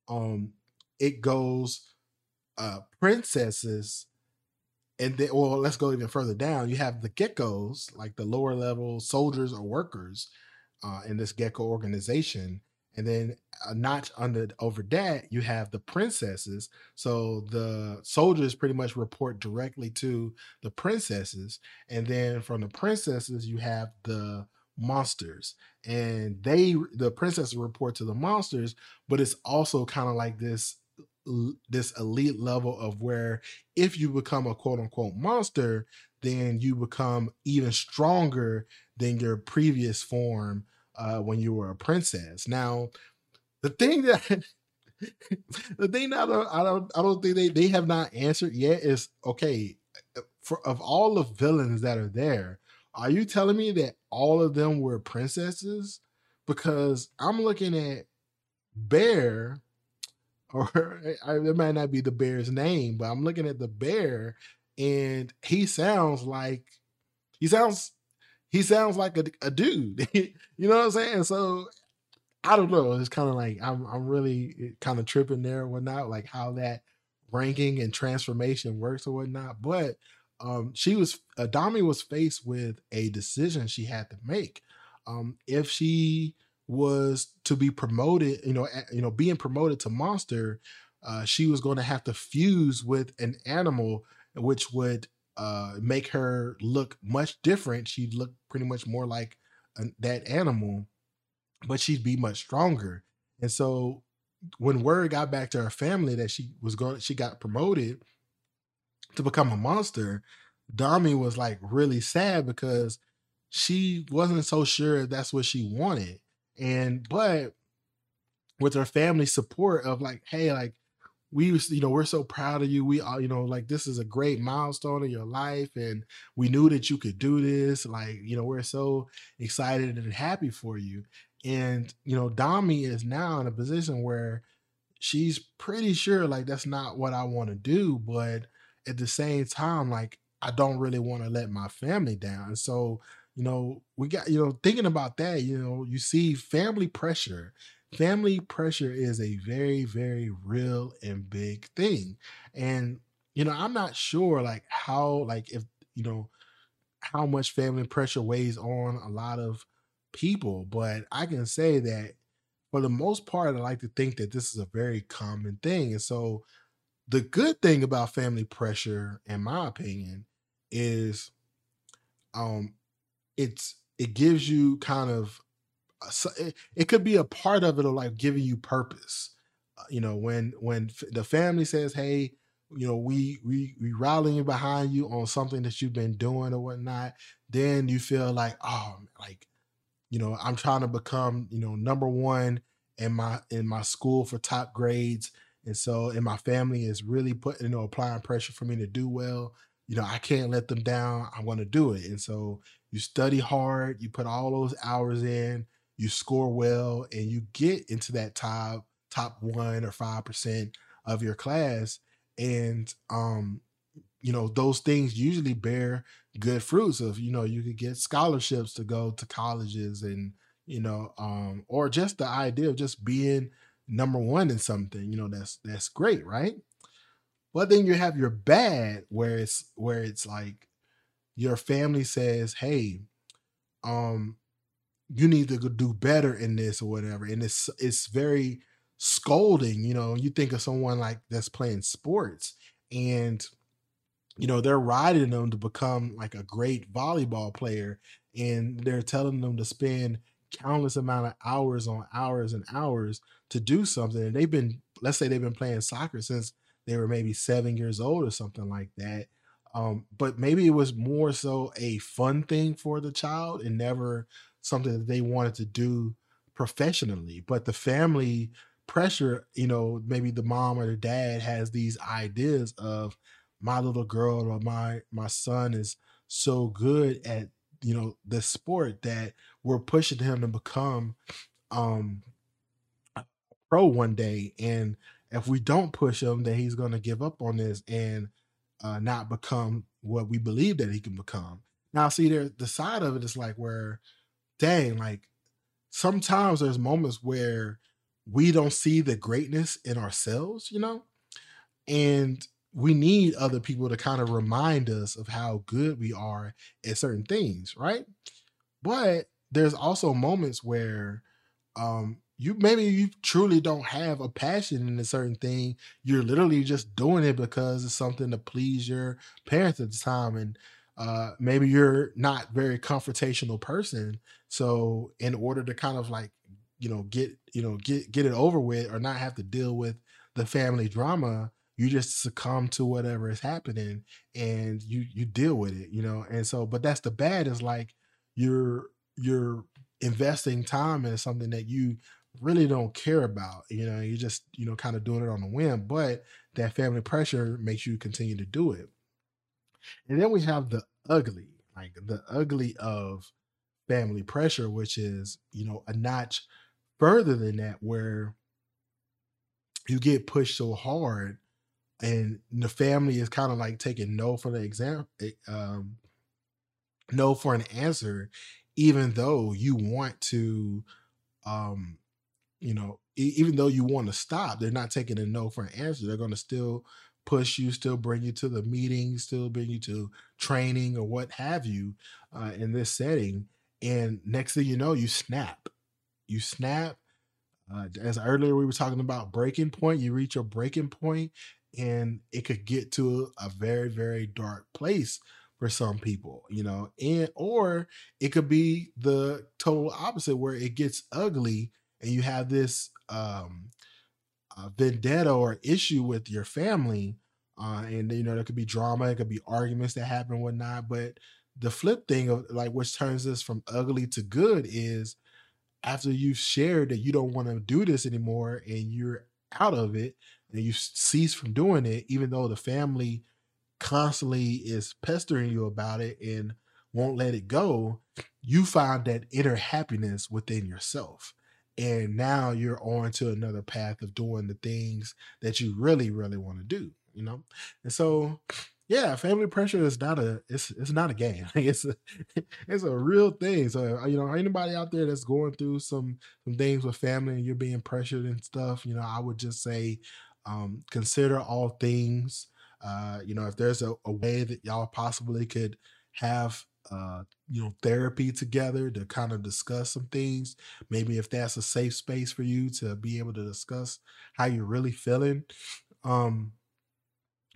um, it goes uh princesses and then well let's go even further down you have the geckos like the lower level soldiers or workers uh, in this gecko organization and then uh, a notch under over that you have the princesses. So the soldiers pretty much report directly to the princesses. And then from the princesses you have the monsters. And they the princesses report to the monsters but it's also kind of like this this elite level of where if you become a quote unquote monster then you become even stronger than your previous form uh, when you were a princess. Now, the thing that the thing that I don't, I don't, I don't think they, they have not answered yet is okay. Uh, for of all the villains that are there, are you telling me that all of them were princesses? Because I'm looking at Bear, or I, it might not be the bear's name, but I'm looking at the bear, and he sounds like he sounds he sounds like a, a dude. you know what I'm saying? So I don't know. It's kind of like I'm I'm really eh, kind of tripping there or whatnot, like how that ranking and transformation works or whatnot. But um, she was Adami was faced with a decision she had to make. Um, if she was to be promoted, you know, you know, being promoted to monster, uh, she was going to have to fuse with an animal, which would uh, make her look much different. She'd look pretty much more like an, that animal, but she'd be much stronger. And so when word got back to her family that she was going, she got promoted to become a monster. Dami was like really sad because she wasn't so sure that's what she wanted. And but with her family support of like, hey, like we you know we're so proud of you. We are you know like this is a great milestone in your life and we knew that you could do this like you know we're so excited and happy for you. And you know dami is now in a position where she's pretty sure like that's not what i want to do but at the same time like i don't really want to let my family down. And so you know we got you know thinking about that you know you see family pressure family pressure is a very very real and big thing. And you know i'm not sure like how like if you know how much family pressure weighs on a lot of people but i can say that for the most part i like to think that this is a very common thing. And so the good thing about family pressure in my opinion is um it's it gives you kind of it, it, could be a part of it of like giving you purpose uh, you know when when f- the family says hey you know we we we rallying behind you on something that you've been doing or whatnot then you feel like oh like you know i'm trying to become you know number one in my in my school for top grades and so and my family is really putting you know applying pressure for me to do well. You know i can't let them down. I want to do it. And so you study hard you put all those hours in you score well, and you get into that top top one or five percent of your class, and um, you know those things usually bear good fruits. Of you know you could get scholarships to go to colleges and you know, um, or just the idea of just being number one in something, you know, that's that's great, right? But then you have your bad where it's where it's like your family says, "Hey, um, you need to do better in this or whatever," and it's it's very scolding. You know, you think of someone like that's playing sports and you know they're riding them to become like a great volleyball player and they're telling them to spend countless amount of hours on hours and hours to do something and they've been let's say they've been playing soccer since they were maybe seven years old or something like that um, but maybe it was more so a fun thing for the child and never something that they wanted to do professionally but the family pressure you know maybe the mom or the dad has these ideas of my little girl or my my son is so good at you know the sport that we're pushing him to become um pro one day and if we don't push him then he's going to give up on this and uh, not become what we believe that he can become. Now see there the side of it is like where dang like sometimes there's moments where we don't see the greatness in ourselves you know and we need other people to kind of remind us of how good we are at certain things, right? But there's also moments where um you maybe you truly don't have a passion in a certain thing. You're literally just doing it because it's something to please your parents at the time. And uh maybe you're not very confrontational person. So in order to kind of like, you know, get, you know, get get it over with or not have to deal with the family drama, you just succumb to whatever is happening and you you deal with it you know? And so but that's the bad is like you're you're investing time in something that you really don't care about you know? You just you know kind of doing it on a whim but that family pressure makes you continue to do it and then we have the ugly like the ugly of family pressure which is you know a notch further than that where you get pushed so hard and the family is kind of like taking no for the exam eh, um no for an answer even though you want to um you know even though you want to stop they're not taking a no for an answer. They're going to still push you still bring you to the meetings still bring you to training or what have you uh, in this setting and next thing you know you snap. You snap uh, as earlier we were talking about breaking point you reach your breaking point and it could get to a very very dark place for some people you know and or it could be the total opposite where it gets ugly and you have this um uh, vendetta or issue with your family uh and you know there could be drama it could be arguments that happen whatnot but the flip thing of like which turns this from ugly to good is after you've shared that you don't want to do this anymore and you're out of it and you cease from doing it, even though the family constantly is pestering you about it and won't let it go, you find that inner happiness within yourself. And now you're on to another path of doing the things that you really, really want to do, you know? And so yeah, family pressure is not a it's it's not a game. It's a it's a real thing. So uh, you know, anybody out there that's going through some some things with family and you're being pressured and stuff, you know, I would just say um, consider all things. Uh, you know, if there's a, a way that y'all possibly could have uh, you know, therapy together to kind of discuss some things. Maybe if that's a safe space for you to be able to discuss how you're really feeling. Um,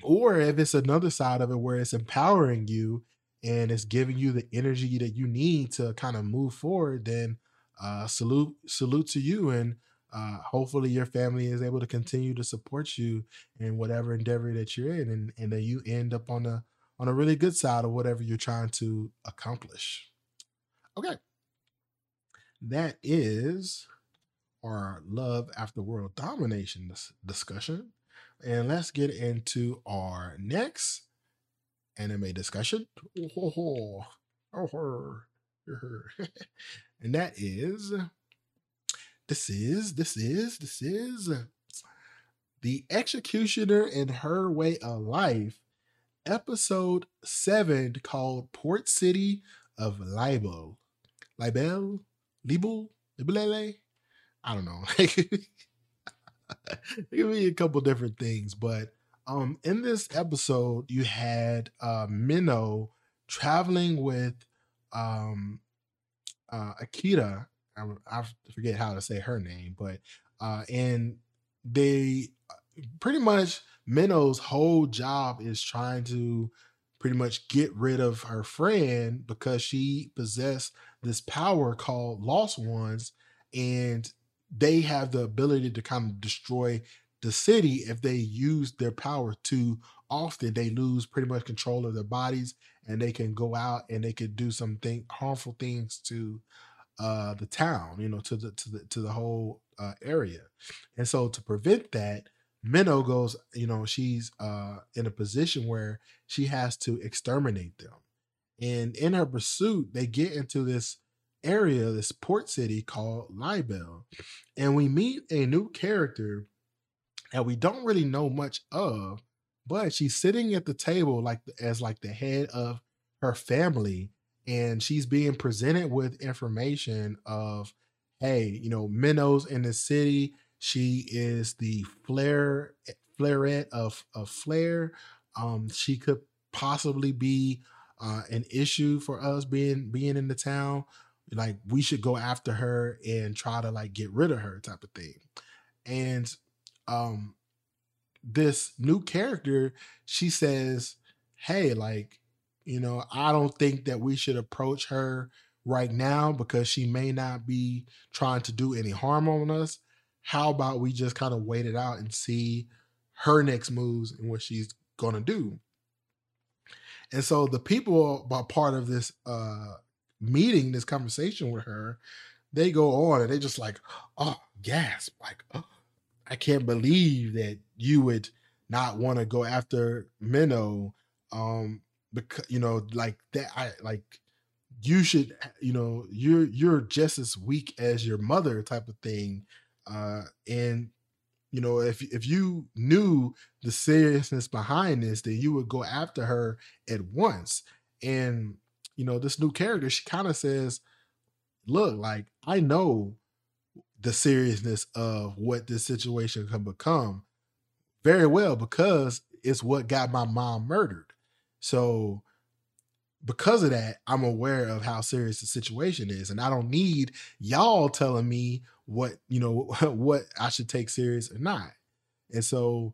or if it's another side of it where it's empowering you and it's giving you the energy that you need to kind of move forward, then uh, salute salute to you and uh, hopefully your family is able to continue to support you in whatever endeavor that you're in and, and then you end up on a on a really good side of whatever you're trying to accomplish. Okay. That is our love after world domination discussion. And let's get into our next anime discussion. Oh, oh, oh, and that is this is, this is, this is The Executioner and Her Way of Life, episode seven, called Port City of Libel. Libel? Libel? Iblele. I don't know. it could be a couple different things, but um, in this episode, you had uh, Menou traveling with um, uh, Akira. I, I forget how to say her name, but uh, and they uh, pretty much Menou's whole job is trying to pretty much get rid of her friend because she possessed this power called Lost Ones, and they have the ability to kind of destroy the city if they use their power too often. They lose pretty much control of their bodies, and they can go out and they could do something harmful things to uh, the town, you know, to the to the to the whole uh, area. And so to prevent that, Menou goes, you know, she's uh, in a position where she has to exterminate them. And in her pursuit, they get into this area, this port city called Libelle. And we meet a new character that we don't really know much of, but she's sitting at the table like as like the head of her family and she's being presented with information of hey you know Menou's in the city she is the flare Flarette of of flare. Um she could possibly be uh, an issue for us being being in the town. Like we should go after her and try to like get rid of her type of thing. And um this new character she says hey like you know, I don't think that we should approach her right now because she may not be trying to do any harm on us. How about we just kind of wait it out and see her next moves and what she's to do? And so the people are part of this uh meeting, this conversation with her, they go on and they just like, oh, gasp, like, oh, I can't believe that you would not want to go after Menou. Um, because you know like that i like you should you know you're you're just as weak as your mother type of thing uh and you know if if you knew the seriousness behind this then you would go after her at once. And you know this new character she kind of says look like i know the seriousness of what this situation can become very well because it's what got my mom murdered. So because of that, I'm aware of how serious the situation is. And I don't need y'all telling me what, you know, what I should take serious or not. And so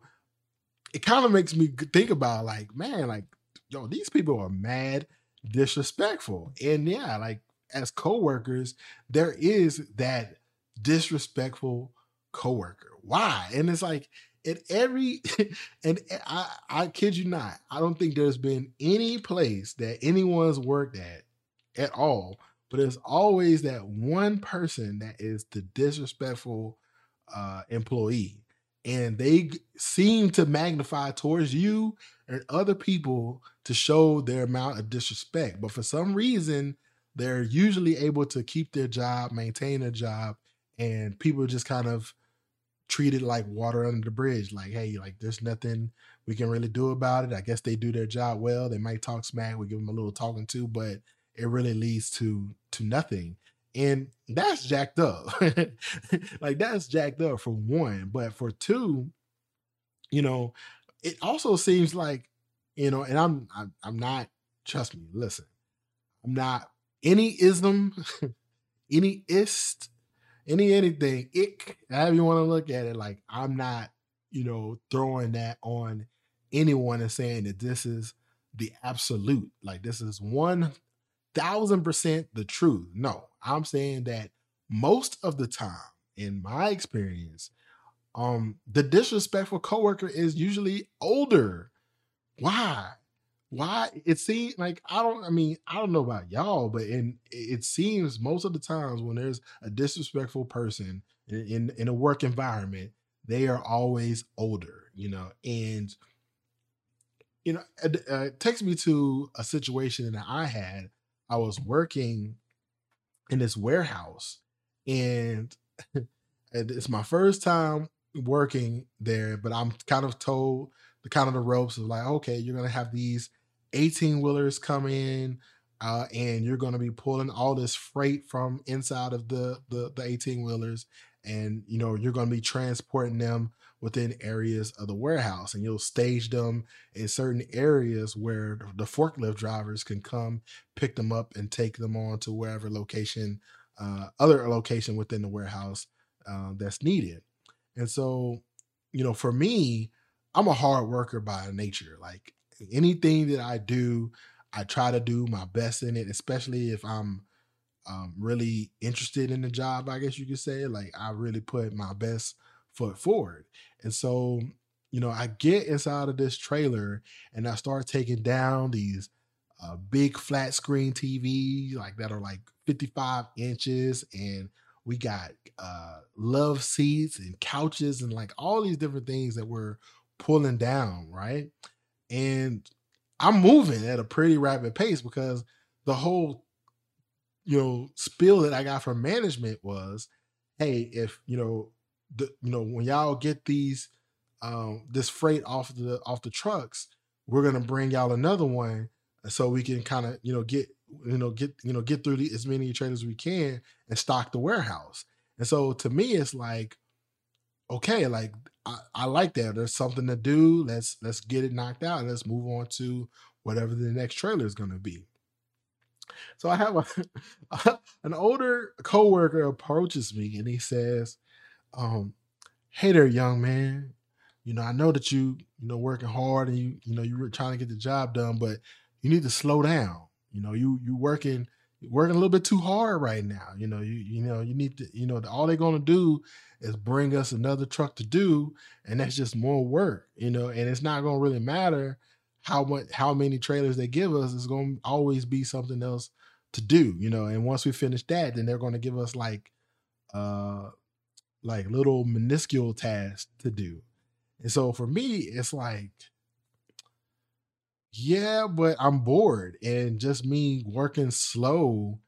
it kind of makes me think about like, man, like, yo, these people are mad disrespectful. And yeah, like as coworkers, there is that disrespectful coworker. Why? And it's like at every and I, I kid you not, I don't think there's been any place that anyone's worked at at all, but there's always that one person that is the disrespectful uh, employee, and they seem to magnify towards you and other people to show their amount of disrespect. But for some reason, they're usually able to keep their job, maintain their job, and people just kind of treated like water under the bridge. Like, hey, like there's nothing we can really do about it. I guess they do their job well. They might talk smack. We give them a little talking to, but it really leads to to nothing. And that's jacked up. like that's jacked up for one. But for two, you know, it also seems like, you know, and I'm I'm, I'm not, trust me, listen, I'm not any ism, any ist any anything, it however you want to look at it, like I'm not, you know, throwing that on anyone and saying that this is the absolute, like this is one thousand percent the truth. No, I'm saying that most of the time, in my experience, um, the disrespectful coworker is usually older. Why? Why it seems like I don't I mean, I don't know about y'all, but in it seems most of the times when there's a disrespectful person in, in, in a work environment, they are always older, you know, and you know, it, it takes me to a situation that I had. I was working in this warehouse, and it's my first time working there, but I'm kind of told the kind of the ropes of like, okay, you're gonna have these 18 wheelers come in uh, and you're going to be pulling all this freight from inside of the the, the 18 wheelers, and you know you're going to be transporting them within areas of the warehouse, and you'll stage them in certain areas where the forklift drivers can come pick them up and take them on to wherever location, uh, other location within the warehouse uh, that's needed. And so, you know, for me, I'm a hard worker by nature. Like anything that I do, I try to do my best in it, especially if I'm um, really interested in the job, I guess you could say. Like I really put my best foot forward. And so, you know, I get inside of this trailer and I start taking down these uh, big flat screen TV like that are like 55 inches and we got uh, love seats and couches and like all these different things that we're pulling down, right? And I'm moving at a pretty rapid pace because the whole, you know, spiel that I got from management was, hey, if you know, the you know, when y'all get these um this freight off the off the trucks, we're gonna bring y'all another one so we can kind of you know get you know get you know get through the, as many trailers as we can and stock the warehouse. And so to me, it's like, okay, like I, I like that. There's something to do. Let's let's get it knocked out let's move on to whatever the next trailer is going to be. So I have a an older coworker approaches me and he says, um, "Hey there, young man. You know, I know that you you know working hard and you you know you're trying to get the job done, but you need to slow down. You know, you you working working a little bit too hard right now. You know, you you know you need to you know all they're gonna do is bring us another truck to do, and that's just more work. You know, and it's not gonna really matter how much how many trailers they give us. It's gonna always be something else to do. You know, and once we finish that, then they're gonna give us like uh like little minuscule tasks to do. And so for me, it's like yeah, but I'm bored and just me working slow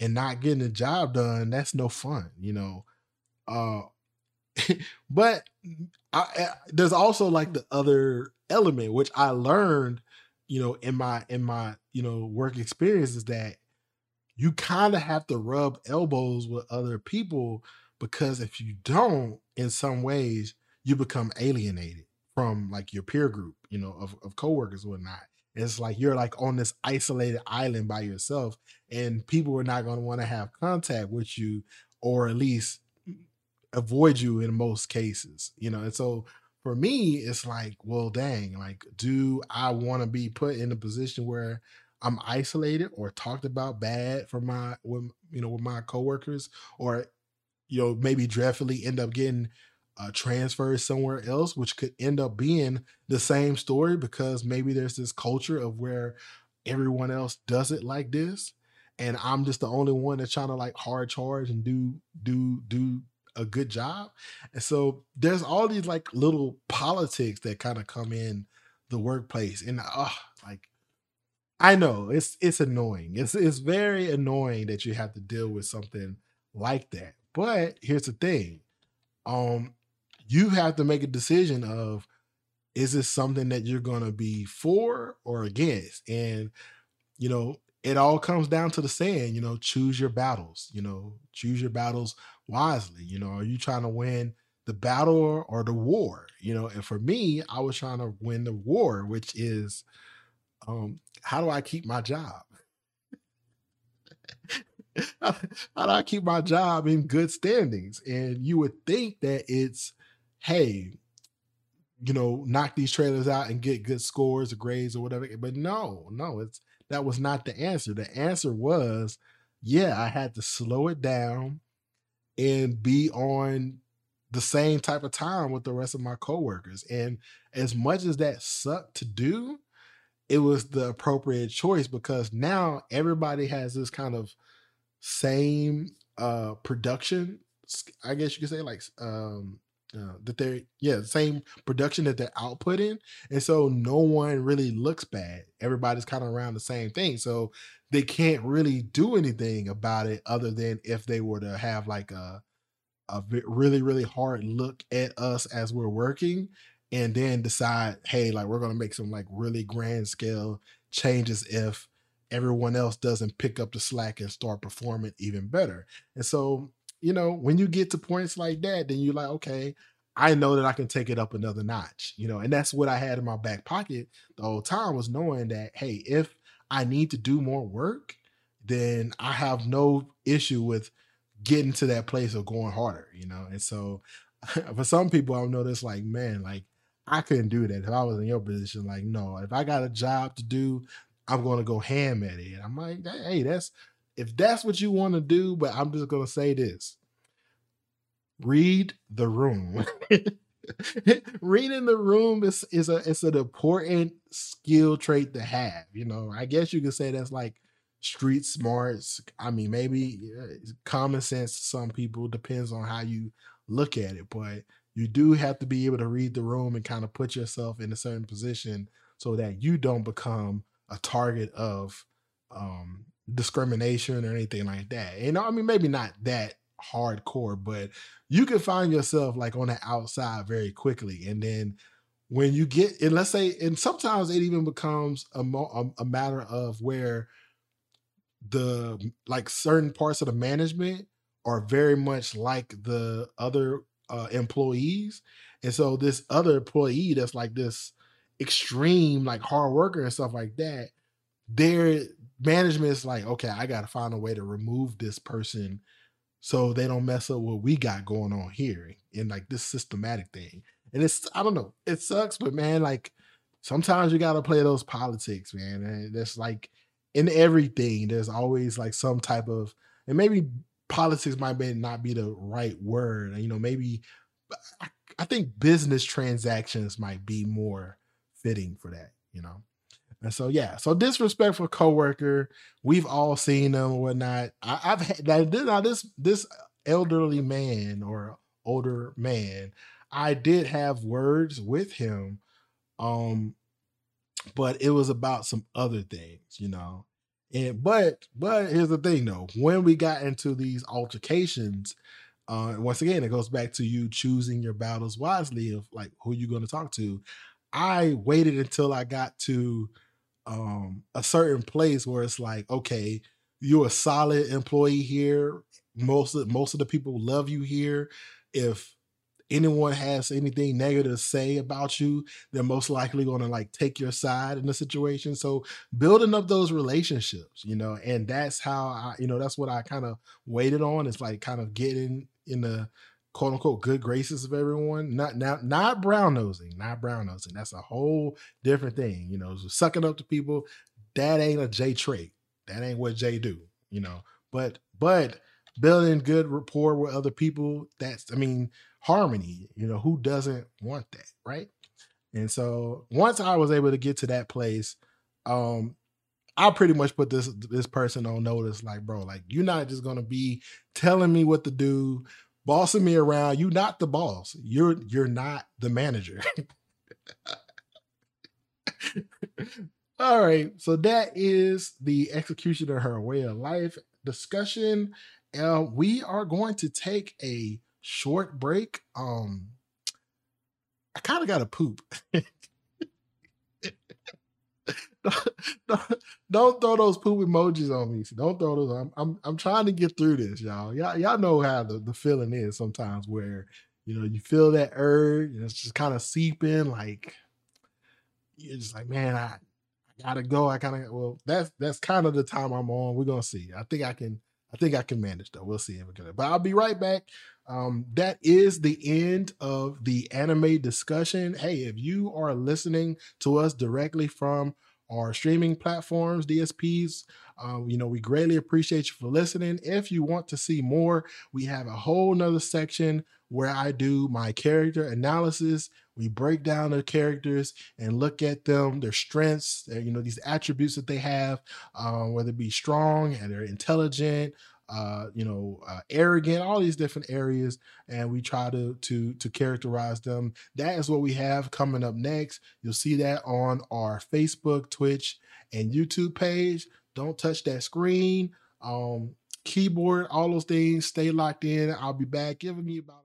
and not getting the job done, that's no fun, you know. Uh but I, I, there's also like the other element which I learned, you know, in my in my, you know, work experience is that you kind of have to rub elbows with other people because if you don't in some ways you become alienated from like your peer group, you know, of, of coworkers or whatnot. It's like you're like on this isolated island by yourself, and people are not going to want to have contact with you, or at least avoid you in most cases, you know. And so for me, it's like, well, dang, like, do I want to be put in a position where I'm isolated or talked about bad for my, with, you know, with my coworkers, or you know, maybe dreadfully end up getting uh, transferred somewhere else, which could end up being the same story because maybe there's this culture of where everyone else does it like this, and I'm just the only one that's trying to like hard charge and do do do a good job. And so there's all these like little politics that kind of come in the workplace, and uh, like I know it's it's annoying. It's it's very annoying that you have to deal with something like that. But here's the thing. Um, you have to make a decision of is this something that you're going to be for or against? And you know it all comes down to the saying you know choose your battles you know choose your battles wisely. You know are you trying to win the battle or, the war? You know and for me i was trying to win the war which is um how do i keep my job? How do i keep my job in good standings? And you would think that it's hey, you know, knock these trailers out and get good scores or grades or whatever. But no, no, it's that was not the answer. The answer was, yeah, I had to slow it down and be on the same type of time with the rest of my coworkers. And as much as that sucked to do, it was the appropriate choice because now everybody has this kind of same uh production i guess you could say like um uh, that they're yeah same production that they're outputting and so no one really looks bad everybody's kind of around the same thing so they can't really do anything about it other than if they were to have like a a really really hard look at us as we're working and then decide hey like we're gonna make some like really grand scale changes if everyone else doesn't pick up the slack and start performing even better. And so, you know, when you get to points like that, then you're like, okay, I know that I can take it up another notch, you know, and that's what I had in my back pocket the whole time was knowing that, hey, if I need to do more work, then I have no issue with getting to that place of going harder, you know. And so for some people, I've noticed like, man, like I couldn't do that if I was in your position. Like, no, if I got a job to do, I'm going to go ham at it. I'm like, hey, that's if that's what you want to do, but I'm just to say this read the room. Reading the room is is a it's an important skill trait to have. You know, I guess you could say that's like street smarts. I mean, maybe common sense to some people depends on how you look at it, but you do have to be able to read the room and kind of put yourself in a certain position so that you don't become a target of um discrimination or anything like that. You know, I mean, maybe not that hardcore, but you can find yourself like on the outside very quickly. And then when you get, and let's say, and sometimes it even becomes a, mo- a, matter of where the like certain parts of the management are very much like the other uh, employees. And so this other employee that's like this extreme, like hard worker and stuff like that, their management is like, okay, I got to find a way to remove this person so they don't mess up what we got going on here in like this systematic thing. And it's I don't know, it sucks, but man, like sometimes you gotta play those politics, man. And it's like in everything, there's always like some type of and maybe politics might not be the right word. You know, maybe I, I think business transactions might be more fitting for that, you know. And so yeah, so disrespectful coworker, we've all seen them or whatnot. I, have had now this this elderly man or older man, I did have words with him, um, but it was about some other things, you know. And but but here's the thing though, when we got into these altercations, uh, once again, it goes back to you choosing your battles wisely of like who you're going to talk to. I waited until I got to um a certain place where it's like okay you're a solid employee here. Most of most of the people love you here. If anyone has anything negative to say about you they're most likely going to like take your side in the situation. So building up those relationships you know and that's how i you know that's what i kind of waited on it's like kind of getting in the quote unquote good graces of everyone. Not not not brown nosing, not brown nosing. That's a whole different thing. You know, sucking up to people. That ain't a Jae trait. That ain't what Jae do. You know, but but building good rapport with other people. That's I mean harmony. You know, who doesn't want that, right? And so once I was able to get to that place, um, I pretty much put this this person on notice, like, bro, like you're not just gonna be telling me what to do, bossing me around. You not the boss. You're you're not the manager. All right, so that is the Executioner and Her Way of Life discussion. Uh, we are going to take a short break. Um, I kind of got to poop. don't, don't, throw those poop emojis on me. Don't throw those. I'm, I'm I'm trying to get through this, y'all. Y'all y'all know how the, the feeling is sometimes where you know you feel that urge and it's just kind of seeping. Like you're just like, man, I, I gotta go. I kind of well, that's that's kind of the time I'm on. We're gonna see. I think I can. I think I can manage though. We'll see if we can. But I'll be right back. Um, that is the end of the anime discussion. Hey, if you are listening to us directly from our streaming platforms, DSPs. Um, you know, we greatly appreciate you for listening. If you want to see more, we have a whole nother section where I do my character analysis. We break down the characters and look at them, their strengths, their, you know, these attributes that they have, um, whether it be strong and they're intelligent, uh, you know, uh, arrogant, all these different areas, and we try to to to characterize them. That is what we have coming up next. You'll see that on our Facebook, Twitch, and YouTube page. Don't touch that screen. Um, keyboard, all those things. Stay locked in. I'll be back. Giving me about